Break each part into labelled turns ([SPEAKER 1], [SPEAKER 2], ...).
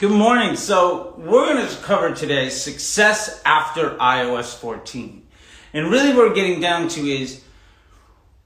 [SPEAKER 1] Good morning. So we're going to cover today success after iOS 14. And really what we're getting down to is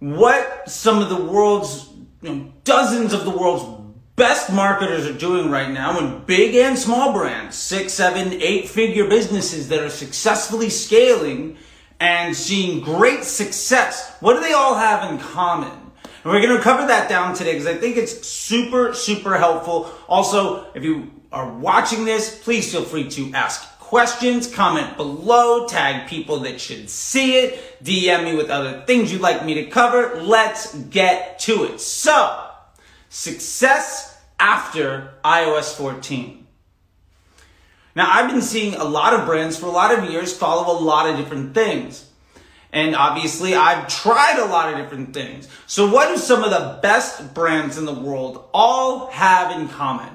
[SPEAKER 1] what some of the world's, you know, dozens of the world's best marketers are doing right now and big and small brands, six, seven, eight figure businesses that are successfully scaling and seeing great success. What do they all have in common? And we're going to cover that down today because I think it's super, super helpful. Also, if you are watching this, please feel free to ask questions, comment below, tag people that should see it, DM me with other things you'd like me to cover. Let's get to it. So, success after iOS 14. Now, I've been seeing a lot of brands for a lot of years follow a lot of different things. And obviously, I've tried a lot of different things. So, what do some of the best brands in the world all have in common?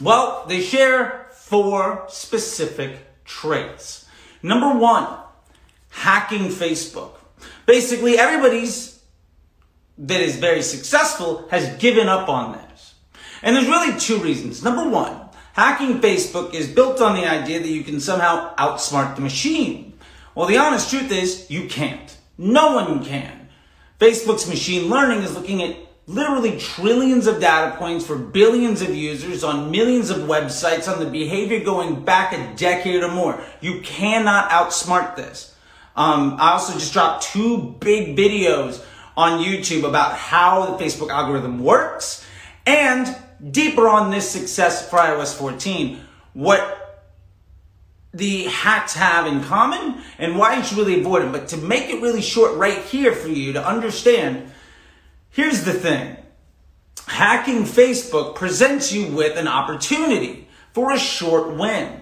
[SPEAKER 1] Well, they share four specific traits. Number one, hacking Facebook. Basically, everybody's that is very successful has given up on this. And there's really two reasons. Number one, hacking Facebook is built on the idea that you can somehow outsmart the machine. Well, the honest truth is you can't. No one can. Facebook's machine learning is looking at literally trillions of data points for billions of users on millions of websites on the behavior going back a decade or more. You cannot outsmart this. Um, I also just dropped two big videos on YouTube about how the Facebook algorithm works and deeper on this success for iOS 14, what the hacks have in common and why you should really avoid them. But to make it really short right here for you to understand, Here's the thing. Hacking Facebook presents you with an opportunity for a short win,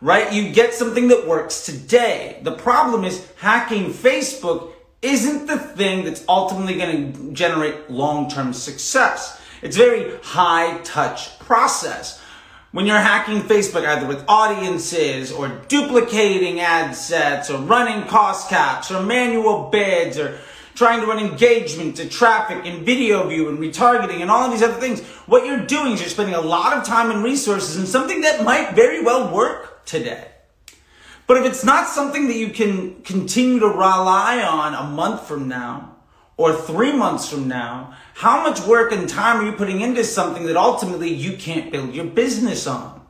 [SPEAKER 1] right? You get something that works today. The problem is hacking Facebook isn't the thing that's ultimately going to generate long-term success. It's a very high touch process. When you're hacking Facebook either with audiences or duplicating ad sets or running cost caps or manual bids or trying to run engagement to traffic and video view and retargeting and all of these other things. What you're doing is you're spending a lot of time and resources in something that might very well work today. But if it's not something that you can continue to rely on a month from now or three months from now, how much work and time are you putting into something that ultimately you can't build your business on?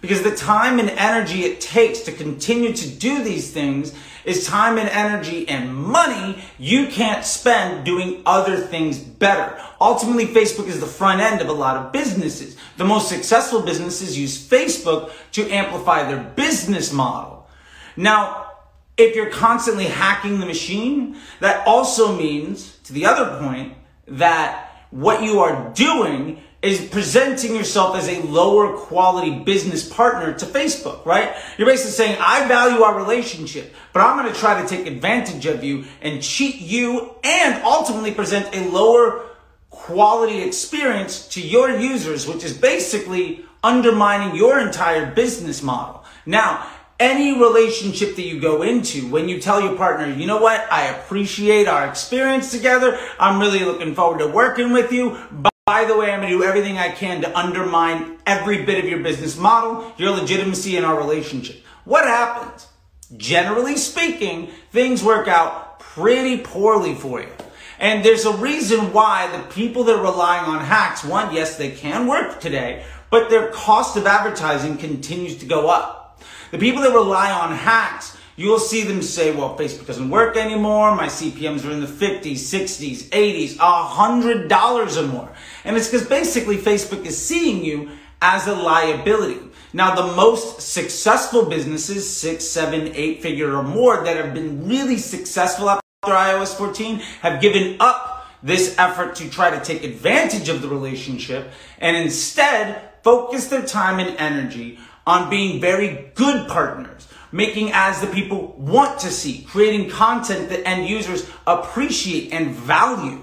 [SPEAKER 1] Because the time and energy it takes to continue to do these things is time and energy and money you can't spend doing other things better. Ultimately, Facebook is the front end of a lot of businesses. The most successful businesses use Facebook to amplify their business model. Now, if you're constantly hacking the machine, that also means, to the other point, that what you are doing is presenting yourself as a lower quality business partner to Facebook, right? You're basically saying, I value our relationship, but I'm going to try to take advantage of you and cheat you and ultimately present a lower quality experience to your users, which is basically undermining your entire business model. Now, any relationship that you go into, when you tell your partner, you know what, I appreciate our experience together. I'm really looking forward to working with you. By the way, I'm to do everything I can to undermine every bit of your business model, your legitimacy in our relationship. What happens? Generally speaking, things work out pretty poorly for you. And there's a reason why the people that are relying on hacks, one, yes, they can work today, but their cost of advertising continues to go up. The people that rely on hacks you'll see them say, well, Facebook doesn't work anymore. My CPMs are in the 50s, 60s, 80s, $100 or more. And it's because basically Facebook is seeing you as a liability. Now, the most successful businesses, six, seven, eight figure or more that have been really successful after iOS 14 have given up this effort to try to take advantage of the relationship and instead focus their time and energy on being very good partners making ads that people want to see, creating content that end users appreciate and value,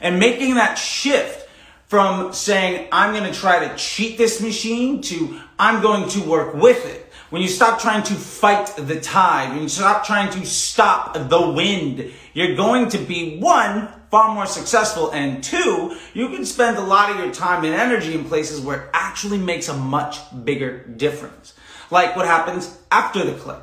[SPEAKER 1] and making that shift from saying, I'm going to try to cheat this machine to I'm going to work with it. When you stop trying to fight the tide, when you stop trying to stop the wind, you're going to be one, far more successful, and two, you can spend a lot of your time and energy in places where it actually makes a much bigger difference. Like what happens after the click.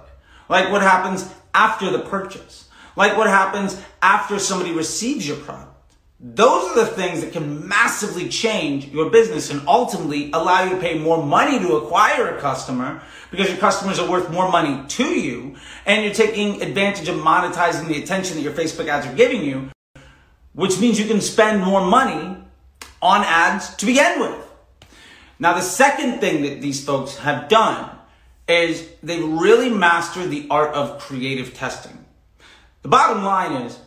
[SPEAKER 1] Like what happens after the purchase. Like what happens after somebody receives your product. Those are the things that can massively change your business and ultimately allow you to pay more money to acquire a customer because your customers are worth more money to you and you're taking advantage of monetizing the attention that your Facebook ads are giving you, which means you can spend more money on ads to begin with. Now, the second thing that these folks have done is they've really mastered the art of creative testing. The bottom line is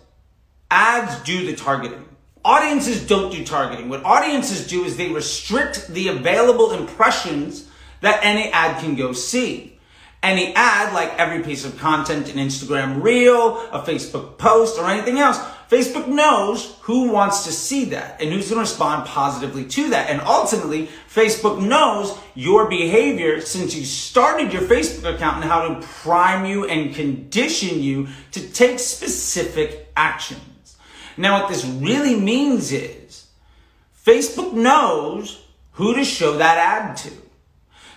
[SPEAKER 1] ads do the targeting. Audiences don't do targeting. What audiences do is they restrict the available impressions that any ad can go see. Any ad, like every piece of content, an Instagram reel, a Facebook post, or anything else, Facebook knows who wants to see that and who's going to respond positively to that. And ultimately, Facebook knows your behavior since you started your Facebook account and how to prime you and condition you to take specific actions. Now, what this really means is Facebook knows who to show that ad to.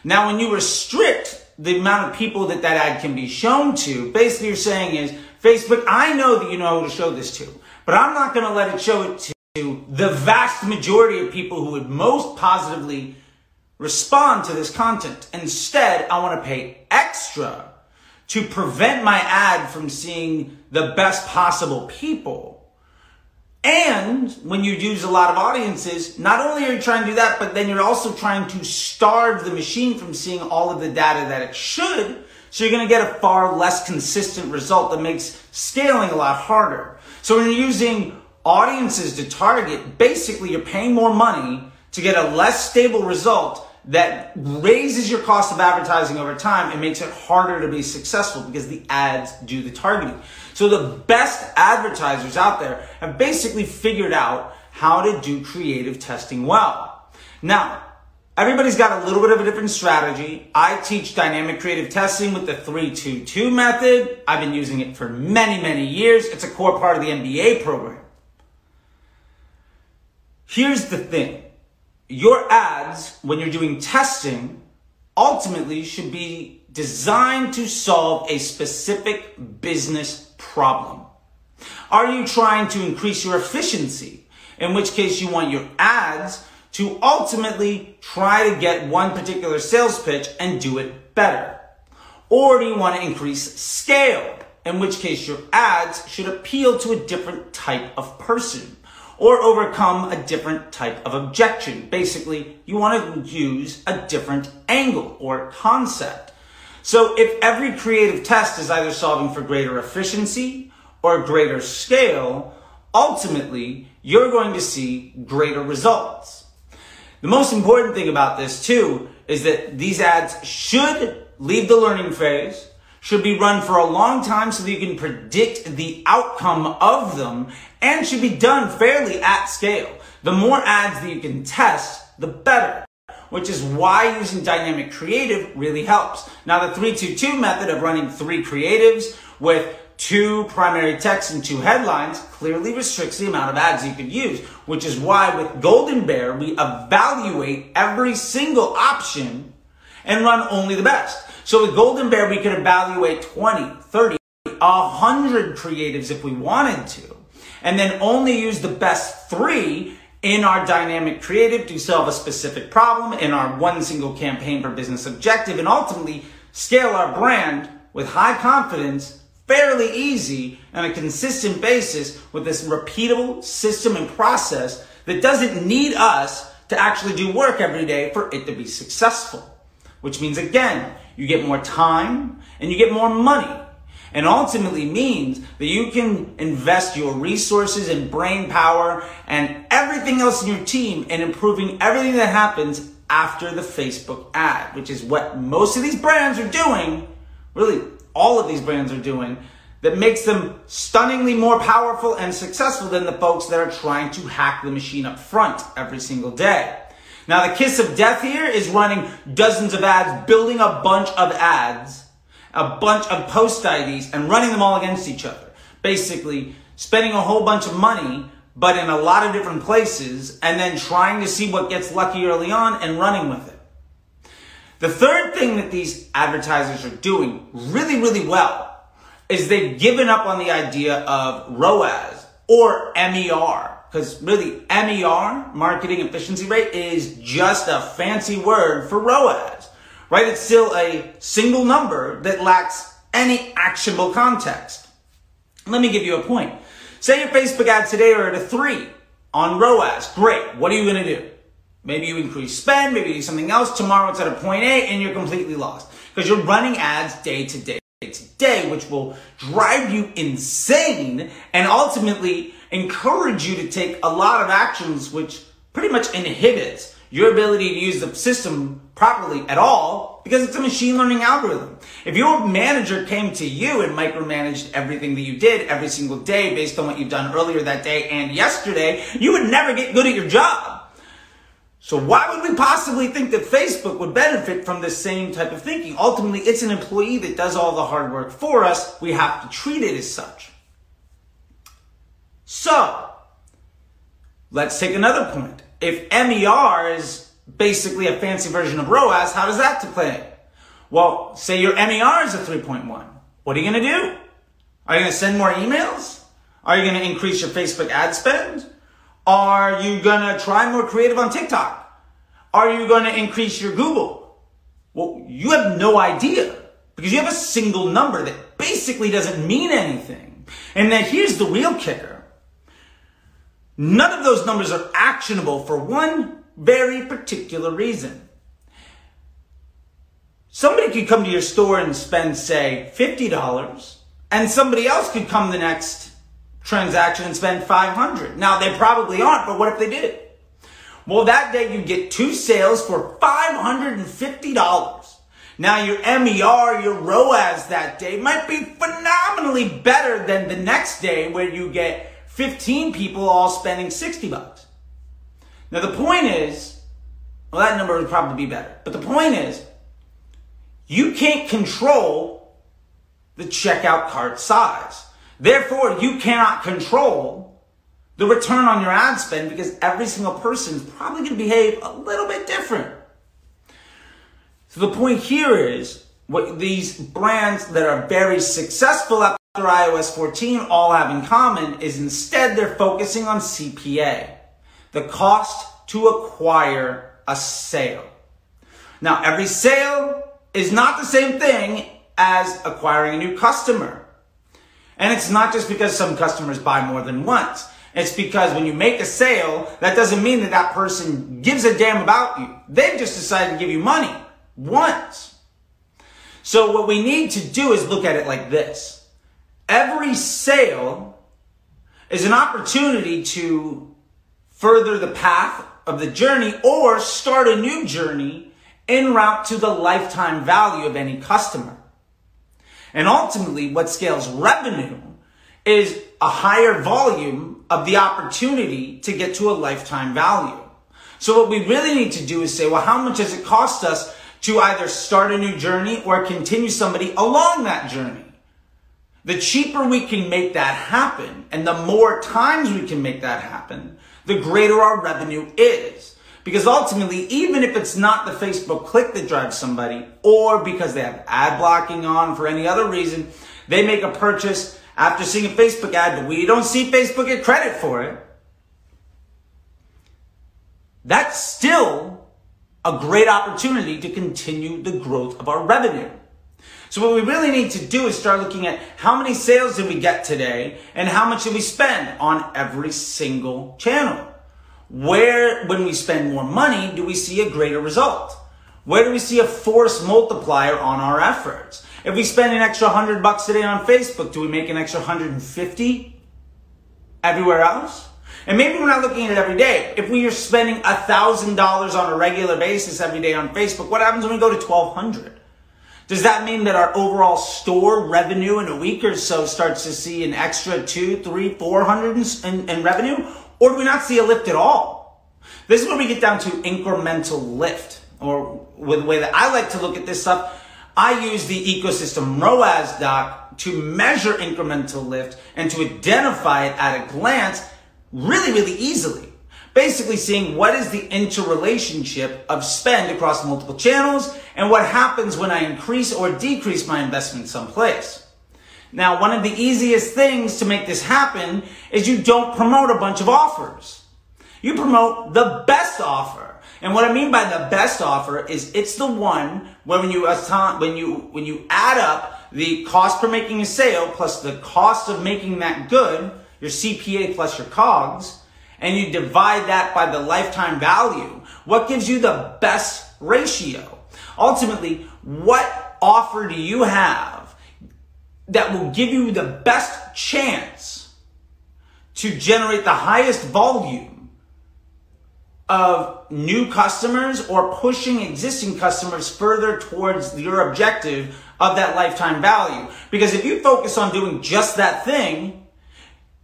[SPEAKER 1] Now, when you restrict the amount of people that that ad can be shown to, basically you're saying is, Facebook, I know that you know who to show this to, but I'm not going to let it show it to the vast majority of people who would most positively respond to this content. Instead, I want to pay extra to prevent my ad from seeing the best possible people and when you use a lot of audiences, not only are you trying to do that, but then you're also trying to starve the machine from seeing all of the data that it should. So you're going to get a far less consistent result that makes scaling a lot harder. So when you're using audiences to target, basically you're paying more money to get a less stable result that raises your cost of advertising over time and makes it harder to be successful because the ads do the targeting. So the best advertisers out there have basically figured out how to do creative testing well. Now, everybody's got a little bit of a different strategy. I teach dynamic creative testing with the 322 method. I've been using it for many, many years. It's a core part of the MBA program. Here's the thing your ads, when you're doing testing, ultimately should be designed to solve a specific business problem. Are you trying to increase your efficiency? In which case you want your ads to ultimately try to get one particular sales pitch and do it better. Or do you want to increase scale? In which case your ads should appeal to a different type of person or overcome a different type of objection. Basically, you want to use a different angle or concept. So if every creative test is either solving for greater efficiency or greater scale, ultimately, you're going to see greater results. The most important thing about this too is that these ads should leave the learning phase should be run for a long time so that you can predict the outcome of them and should be done fairly at scale. The more ads that you can test, the better. Which is why using dynamic creative really helps. Now the 322 method of running three creatives with two primary texts and two headlines clearly restricts the amount of ads you could use, which is why with Golden Bear, we evaluate every single option and run only the best. So with Golden Bear, we could evaluate 20, 30, 100 creatives if we wanted to, and then only use the best three in our dynamic creative to solve a specific problem in our one single campaign for business objective and ultimately scale our brand with high confidence fairly easy on a consistent basis with this repeatable system and process that doesn't need us to actually do work every day for it to be successful. Which means again, you get more time and you get more money. And ultimately means that you can invest your resources and brain power and everything else in your team in improving everything that happens after the Facebook ad, which is what most of these brands are doing. Really, all of these brands are doing that makes them stunningly more powerful and successful than the folks that are trying to hack the machine up front every single day. Now, the kiss of death here is running dozens of ads, building a bunch of ads, a bunch of post IDs, and running them all against each other. Basically, spending a whole bunch of money, but in a lot of different places, and then trying to see what gets lucky early on and running with it. The third thing that these advertisers are doing really, really well is they've given up on the idea of ROAS or MER. Because really, MER, marketing efficiency rate, is just a fancy word for ROAS, right? It's still a single number that lacks any actionable context. Let me give you a point. Say your Facebook ad today are at a three on ROAS. Great. What are you going to do? Maybe you increase spend, maybe you do something else. Tomorrow it's at a point A and you're completely lost because you're running ads day to day to day, which will drive you insane and ultimately encourage you to take a lot of actions which pretty much inhibits your ability to use the system properly at all because it's a machine learning algorithm. If your manager came to you and micromanaged everything that you did every single day based on what you've done earlier that day and yesterday, you would never get good at your job. So why would we possibly think that Facebook would benefit from this same type of thinking? Ultimately, it's an employee that does all the hard work for us. We have to treat it as such. So, let's take another point. If MER is basically a fancy version of ROAS, how does that to play? Well, say your MER is a 3.1. What are you going to do? Are you going to send more emails? Are you going to increase your Facebook ad spend? Are you to try more creative on TikTok? Are you to increase your Google? Well, you have no idea because you have a single number that basically doesn't mean anything. And then here's the real kicker. None of those numbers are actionable for one very particular reason. Somebody could come to your store and spend, say, $50, and somebody else could come the next transaction and spend 500. Now, they probably aren't, but what if they did? Well, that day you get two sales for $550. Now your MER, your ROAS that day might be phenomenally better than the next day where you get 15 people all spending 60 bucks. Now the point is, well, that number would probably be better. But the point is, you can't control the checkout cart size. Therefore, you cannot control the return on your ad spend because every single person is probably going to behave a little bit different. So the point here is what these brands that are very successful after iOS 14 all have in common is instead they're focusing on CPA, the cost to acquire a sale. Now, every sale is not the same thing as acquiring a new customer. And it's not just because some customers buy more than once. It's because when you make a sale, that doesn't mean that that person gives a damn about you. They've just decided to give you money once. So what we need to do is look at it like this. Every sale is an opportunity to further the path of the journey or start a new journey en route to the lifetime value of any customer. And ultimately, what scales revenue is a higher volume of the opportunity to get to a lifetime value. So what we really need to do is say, well, how much does it cost us to either start a new journey or continue somebody along that journey? The cheaper we can make that happen and the more times we can make that happen, the greater our revenue is. Because ultimately, even if it's not the Facebook click that drives somebody, or because they have ad blocking on for any other reason, they make a purchase after seeing a Facebook ad, but we don't see Facebook get credit for it. That's still a great opportunity to continue the growth of our revenue. So what we really need to do is start looking at how many sales did we get today and how much did we spend on every single channel. Where, when we spend more money, do we see a greater result? Where do we see a force multiplier on our efforts? If we spend an extra 100 bucks today on Facebook, do we make an extra 150 everywhere else? And maybe we're not looking at it every day. If we are spending a $1,000 on a regular basis every day on Facebook, what happens when we go to 1200? Does that mean that our overall store revenue in a week or so starts to see an extra two, three, four hundred in, in revenue? Or do we not see a lift at all? This is where we get down to incremental lift, or with the way that I like to look at this stuff. I use the ecosystem ROAS doc to measure incremental lift and to identify it at a glance really, really easily. Basically seeing what is the interrelationship of spend across multiple channels and what happens when I increase or decrease my investment someplace. Now, one of the easiest things to make this happen is you don't promote a bunch of offers. You promote the best offer. And what I mean by the best offer is it's the one where when you when you when you add up the cost per making a sale plus the cost of making that good, your CPA plus your COGS, and you divide that by the lifetime value, what gives you the best ratio? Ultimately, what offer do you have that will give you the best chance to generate the highest volume of new customers or pushing existing customers further towards your objective of that lifetime value? Because if you focus on doing just that thing,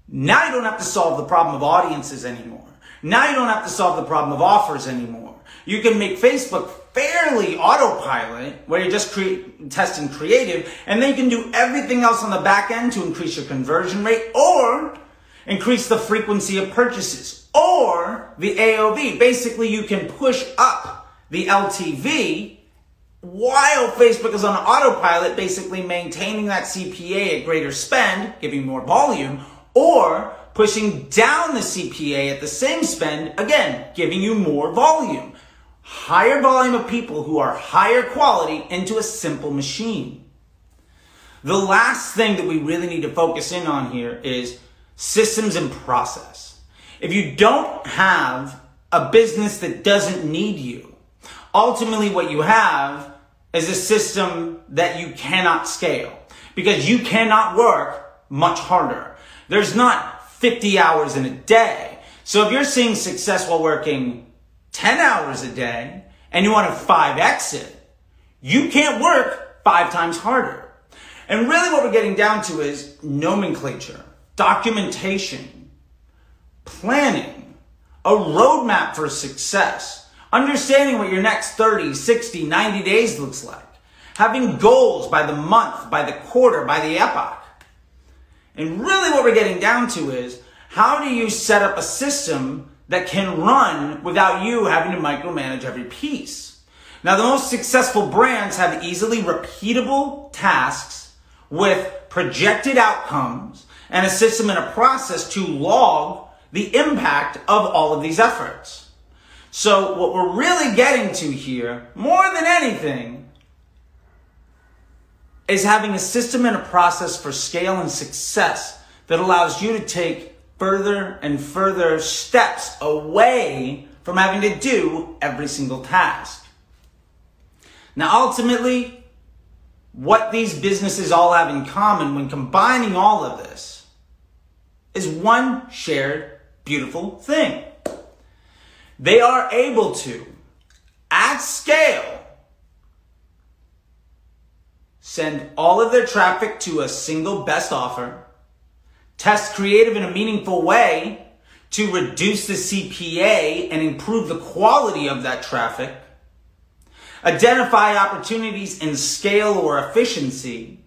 [SPEAKER 1] now you don't have to solve the problem of audiences anymore. Now you don't have to solve the problem of offers anymore. You can make Facebook fairly autopilot where you're just cre- testing creative and then you can do everything else on the back end to increase your conversion rate or increase the frequency of purchases or the AOV. Basically, you can push up the LTV while Facebook is on autopilot, basically maintaining that CPA at greater spend, giving more volume, or pushing down the CPA at the same spend, again, giving you more volume. Higher volume of people who are higher quality into a simple machine. The last thing that we really need to focus in on here is systems and process. If you don't have a business that doesn't need you, ultimately what you have is a system that you cannot scale because you cannot work much harder. There's not 50 hours in a day. So if you're seeing success while working 10 hours a day and you want to 5x it, you can't work five times harder. And really what we're getting down to is nomenclature, documentation, planning, a roadmap for success, understanding what your next 30, 60, 90 days looks like, having goals by the month, by the quarter, by the epoch. And really what we're getting down to is how do you set up a system that can run without you having to micromanage every piece? Now, the most successful brands have easily repeatable tasks with projected outcomes and a system and a process to log the impact of all of these efforts. So what we're really getting to here, more than anything, is having a system and a process for scale and success that allows you to take further and further steps away from having to do every single task. Now, ultimately, what these businesses all have in common when combining all of this is one shared beautiful thing. They are able to, at scale, send all of their traffic to a single best offer, test creative in a meaningful way to reduce the CPA and improve the quality of that traffic, identify opportunities in scale or efficiency,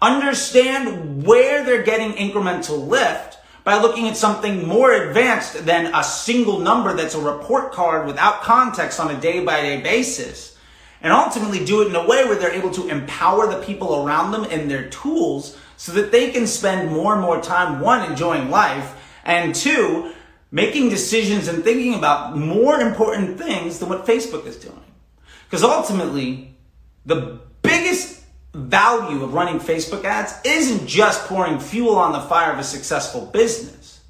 [SPEAKER 1] understand where they're getting incremental lift by looking at something more advanced than a single number that's a report card without context on a day by day basis and ultimately do it in a way where they're able to empower the people around them and their tools so that they can spend more and more time, one, enjoying life, and two, making decisions and thinking about more important things than what Facebook is doing. Because ultimately, the biggest value of running Facebook ads isn't just pouring fuel on the fire of a successful business.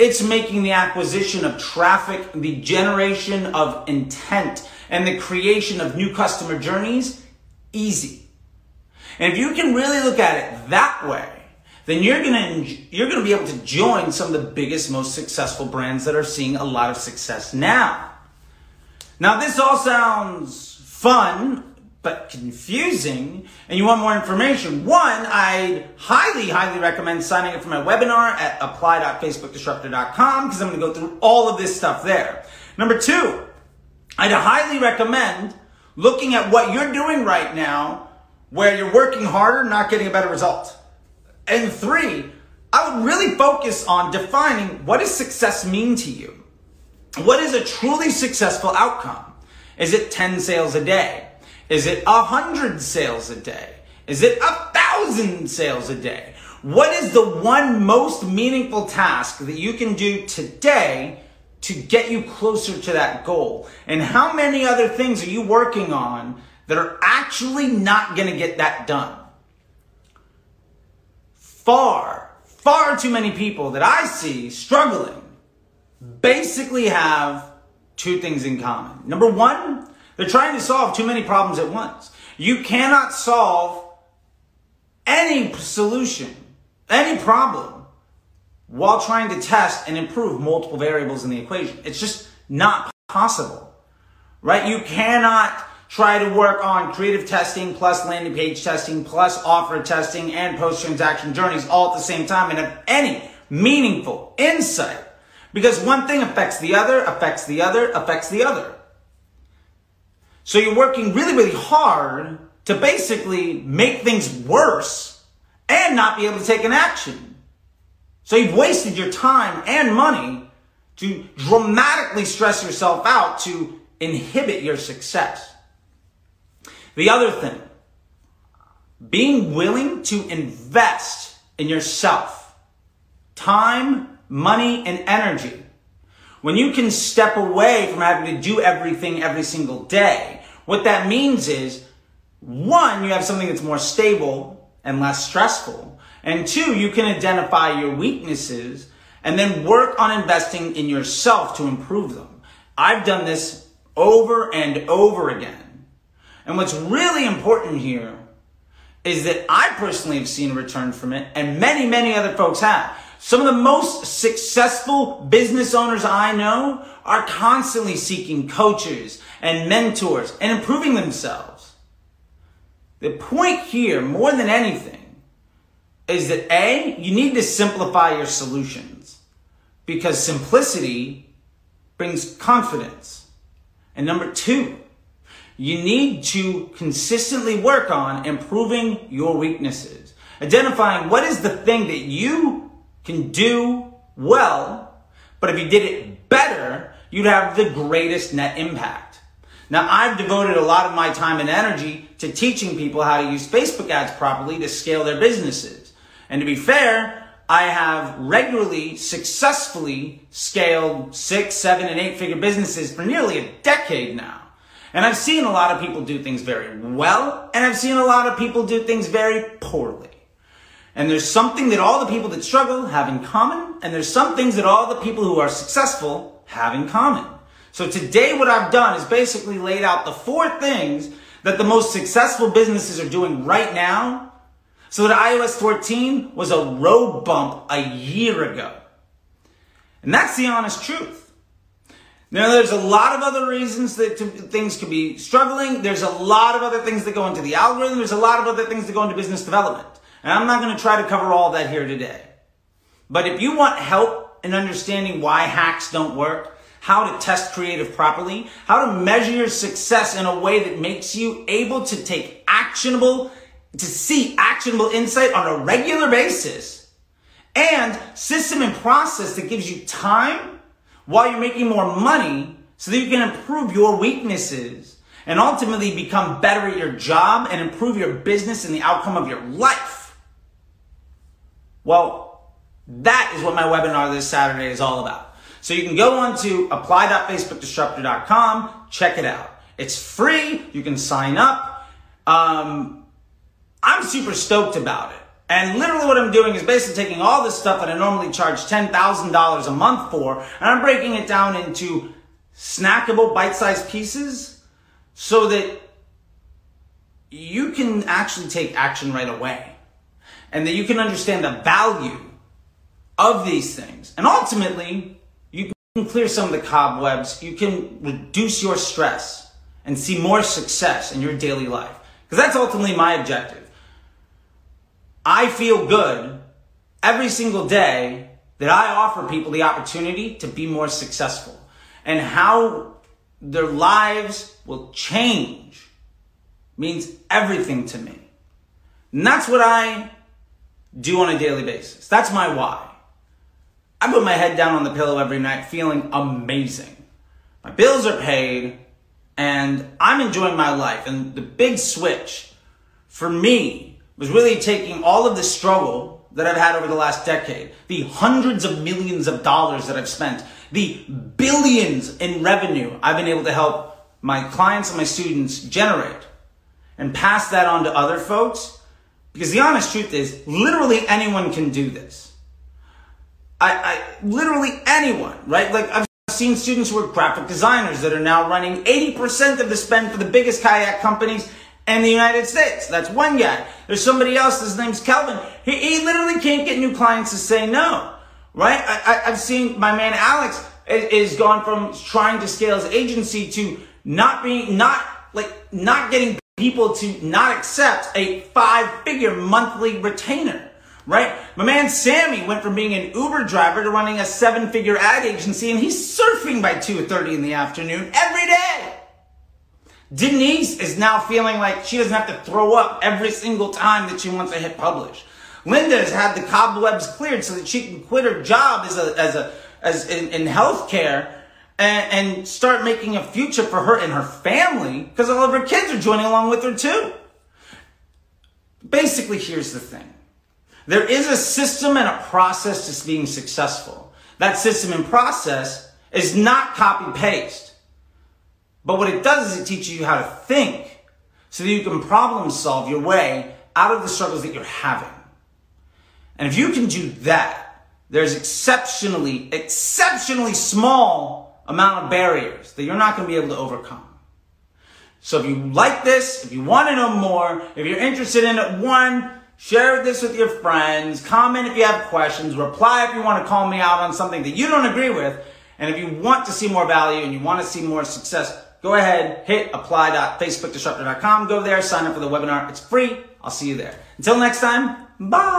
[SPEAKER 1] It's making the acquisition of traffic, the generation of intent, and the creation of new customer journeys easy. And if you can really look at it that way, then you're gonna you're gonna be able to join some of the biggest, most successful brands that are seeing a lot of success now. Now, this all sounds fun, but confusing and you want more information, one, I'd highly, highly recommend signing up for my webinar at apply.facebookdisrupter.com because I'm going to go through all of this stuff there. Number two, I'd highly recommend looking at what you're doing right now where you're working harder, not getting a better result. And three, I would really focus on defining what does success mean to you? What is a truly successful outcome? Is it 10 sales a day? Is it a hundred sales a day? Is it a thousand sales a day? What is the one most meaningful task that you can do today to get you closer to that goal? And how many other things are you working on that are actually not going to get that done? Far, far too many people that I see struggling basically have two things in common. Number one, they're trying to solve too many problems at once. You cannot solve any solution, any problem, while trying to test and improve multiple variables in the equation. It's just not possible, right? You cannot try to work on creative testing plus landing page testing plus offer testing and post transaction journeys all at the same time and have any meaningful insight because one thing affects the other, affects the other, affects the other. So you're working really, really hard to basically make things worse and not be able to take an action. So you've wasted your time and money to dramatically stress yourself out to inhibit your success. The other thing, being willing to invest in yourself, time, money, and energy when you can step away from having to do everything every single day, what that means is one, you have something that's more stable and less stressful. And two, you can identify your weaknesses and then work on investing in yourself to improve them. I've done this over and over again. And what's really important here is that I personally have seen a return from it and many, many other folks have. Some of the most successful business owners I know are constantly seeking coaches and mentors and improving themselves. The point here, more than anything, is that A, you need to simplify your solutions because simplicity brings confidence. And number two, you need to consistently work on improving your weaknesses, identifying what is the thing that you can do well, but if you did it better, you'd have the greatest net impact. Now, I've devoted a lot of my time and energy to teaching people how to use Facebook ads properly to scale their businesses. And to be fair, I have regularly, successfully scaled six, seven, and eight figure businesses for nearly a decade now. And I've seen a lot of people do things very well, and I've seen a lot of people do things very poorly. And there's something that all the people that struggle have in common, and there's some things that all the people who are successful have in common. So today what I've done is basically laid out the four things that the most successful businesses are doing right now so that iOS 14 was a road bump a year ago. And that's the honest truth. Now, there's a lot of other reasons that things could be struggling. There's a lot of other things that go into the algorithm. There's a lot of other things that go into business development. And I'm not going to try to cover all that here today. But if you want help in understanding why hacks don't work, how to test creative properly, how to measure your success in a way that makes you able to take actionable, to see actionable insight on a regular basis, and system and process that gives you time while you're making more money so that you can improve your weaknesses and ultimately become better at your job and improve your business and the outcome of your life. Well, that is what my webinar this Saturday is all about. So you can go on to apply.facebookdisrupter.com, check it out. It's free. You can sign up. Um, I'm super stoked about it. And literally what I'm doing is basically taking all this stuff that I normally charge $10,000 a month for, and I'm breaking it down into snackable bite-sized pieces so that you can actually take action right away and that you can understand the value of these things. And ultimately, you can clear some of the cobwebs, you can reduce your stress, and see more success in your daily life. Because that's ultimately my objective. I feel good every single day that I offer people the opportunity to be more successful and how their lives will change means everything to me. And that's what I do on a daily basis. That's my why. I put my head down on the pillow every night feeling amazing. My bills are paid and I'm enjoying my life. And the big switch for me was really taking all of the struggle that I've had over the last decade, the hundreds of millions of dollars that I've spent, the billions in revenue I've been able to help my clients and my students generate, and pass that on to other folks. Because the honest truth is, literally anyone can do this. I, I literally anyone, right? Like I've seen students who are graphic designers that are now running 80% of the spend for the biggest kayak companies in the United States. That's one guy. There's somebody else, his name's Kelvin. He, he literally can't get new clients to say no, right? I, have seen my man Alex is, is gone from trying to scale his agency to not being, not like, not getting people to not accept a five figure monthly retainer right? My man Sammy went from being an Uber driver to running a seven figure ad agency and he's surfing by 2.30 in the afternoon every day. Denise is now feeling like she doesn't have to throw up every single time that she wants to hit publish. Linda has had the cobwebs cleared so that she can quit her job as a, as a, as in, in healthcare and, and start making a future for her and her family because all of her kids are joining along with her too. Basically, here's the thing. There is a system and a process to being successful. That system and process is not copy paste. But what it does is it teaches you how to think so that you can problem solve your way out of the struggles that you're having. And if you can do that, there's exceptionally, exceptionally small amount of barriers that you're not going to be able to overcome. So if you like this, if you want to know more, if you're interested in it, one, Share this with your friends. Comment if you have questions. Reply if you want to call me out on something that you don't agree with. And if you want to see more value and you want to see more success, go ahead, hit apply.facebookdisrupter.com. Go there, sign up for the webinar. It's free. I'll see you there. Until next time, bye.